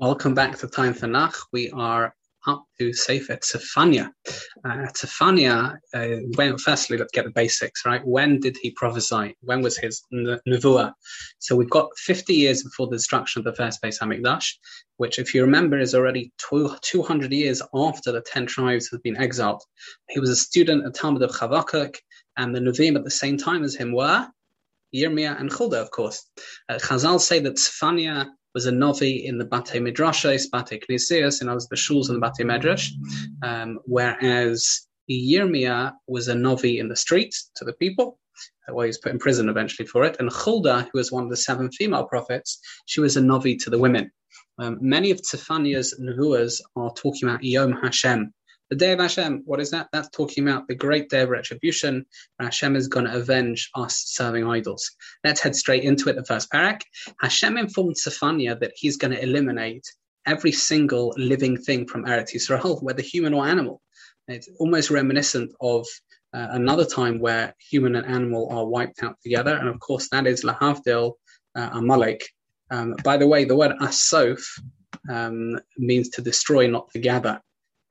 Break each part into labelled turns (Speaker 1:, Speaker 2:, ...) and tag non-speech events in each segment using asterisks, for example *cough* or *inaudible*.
Speaker 1: Welcome back to Time for Nach. We are up to Sefer Tzefania. Uh, Tzefania, uh, when, firstly, let's get the basics, right? When did he prophesy? When was his nevuah? So we've got 50 years before the destruction of the first Beis Hamikdash, which, if you remember, is already 200 years after the 10 tribes have been exiled. He was a student at Talmud of Chavakuk, and the Nevi'im at the same time as him were Yirmiyah and Chulda, of course. Uh, Chazal say that Tzefania was a novi in the Bate Midrashos, Bate Knesias, and I was the shuls in the Bate Medrash, um, whereas Yirmiyah was a novi in the streets to the people, well, he was put in prison eventually for it, and Chulda, who was one of the seven female prophets, she was a novi to the women. Um, many of Tzefania's nevuas are talking about Yom Hashem, the day of Hashem, what is that? That's talking about the great day of retribution, Hashem is going to avenge us serving idols. Let's head straight into it, the first perek. Hashem informed Tzefania that he's going to eliminate every single living thing from Eretz Yisrael, *laughs* whether human or animal. It's almost reminiscent of uh, another time where human and animal are wiped out together. And of course, that is Lahavdil uh, Amalek. Um, by the way, the word asof um, means to destroy, not to gather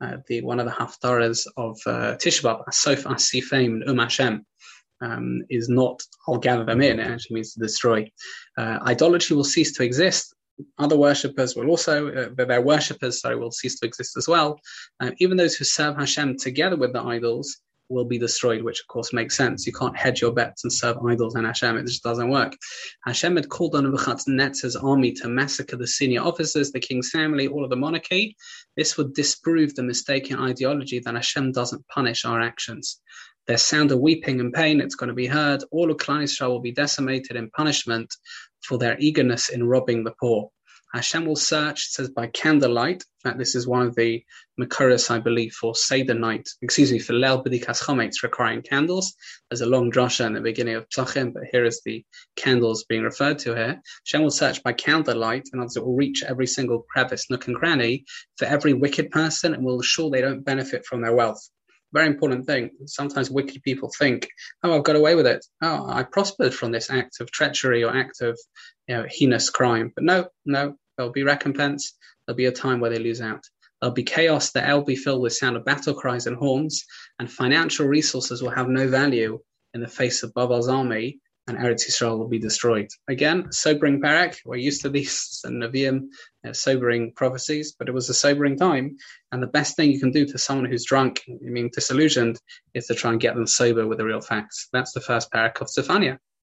Speaker 1: uh, the one of the haftarahs of uh, Tisha B'Av, Asof Asifim Um Hashem, is not I'll gather them in. It actually means to destroy. Uh, idolatry will cease to exist. Other worshippers will also, uh, their worshippers, sorry, will cease to exist as well. Uh, even those who serve Hashem together with the idols will be destroyed, which of course makes sense. You can't hedge your bets and serve idols and Hashem. It just doesn't work. Hashem had called on Nebuchadnezzar's army to massacre the senior officers, the king's family, all of the monarchy. This would disprove the mistaken ideology that Hashem doesn't punish our actions. Their sound of weeping and pain, it's going to be heard. All of Klal will be decimated in punishment for their eagerness in robbing the poor. Hashem will search, it says, by candlelight. In fact, this is one of the mekoros, I believe, for Seder night, excuse me, for Leil B'dikas Chometz, requiring candles. There's a long drasha in the beginning of Psachim, but here is the candles being referred to here. Hashem will search by candlelight, and as it will reach every single crevice, nook and cranny for every wicked person and will ensure they don't benefit from their wealth very important thing. Sometimes wicked people think, "Oh, I've got away with it. Oh, I prospered from this act of treachery or act of you know, heinous crime." But no, no, there'll be recompense. There'll be a time where they lose out. There'll be chaos. The air will be filled with sound of battle cries and horns, and financial resources will have no value in the face of Bavel's army and Eretz Yisrael will be destroyed. Again, sobering perek. We're used to these *laughs* and Nevi'im, uh, sobering prophecies, but it was a sobering time. And the best thing you can do to someone who's drunk, I mean disillusioned, is to try and get them sober with the real facts. That's the first parak of Tzefania.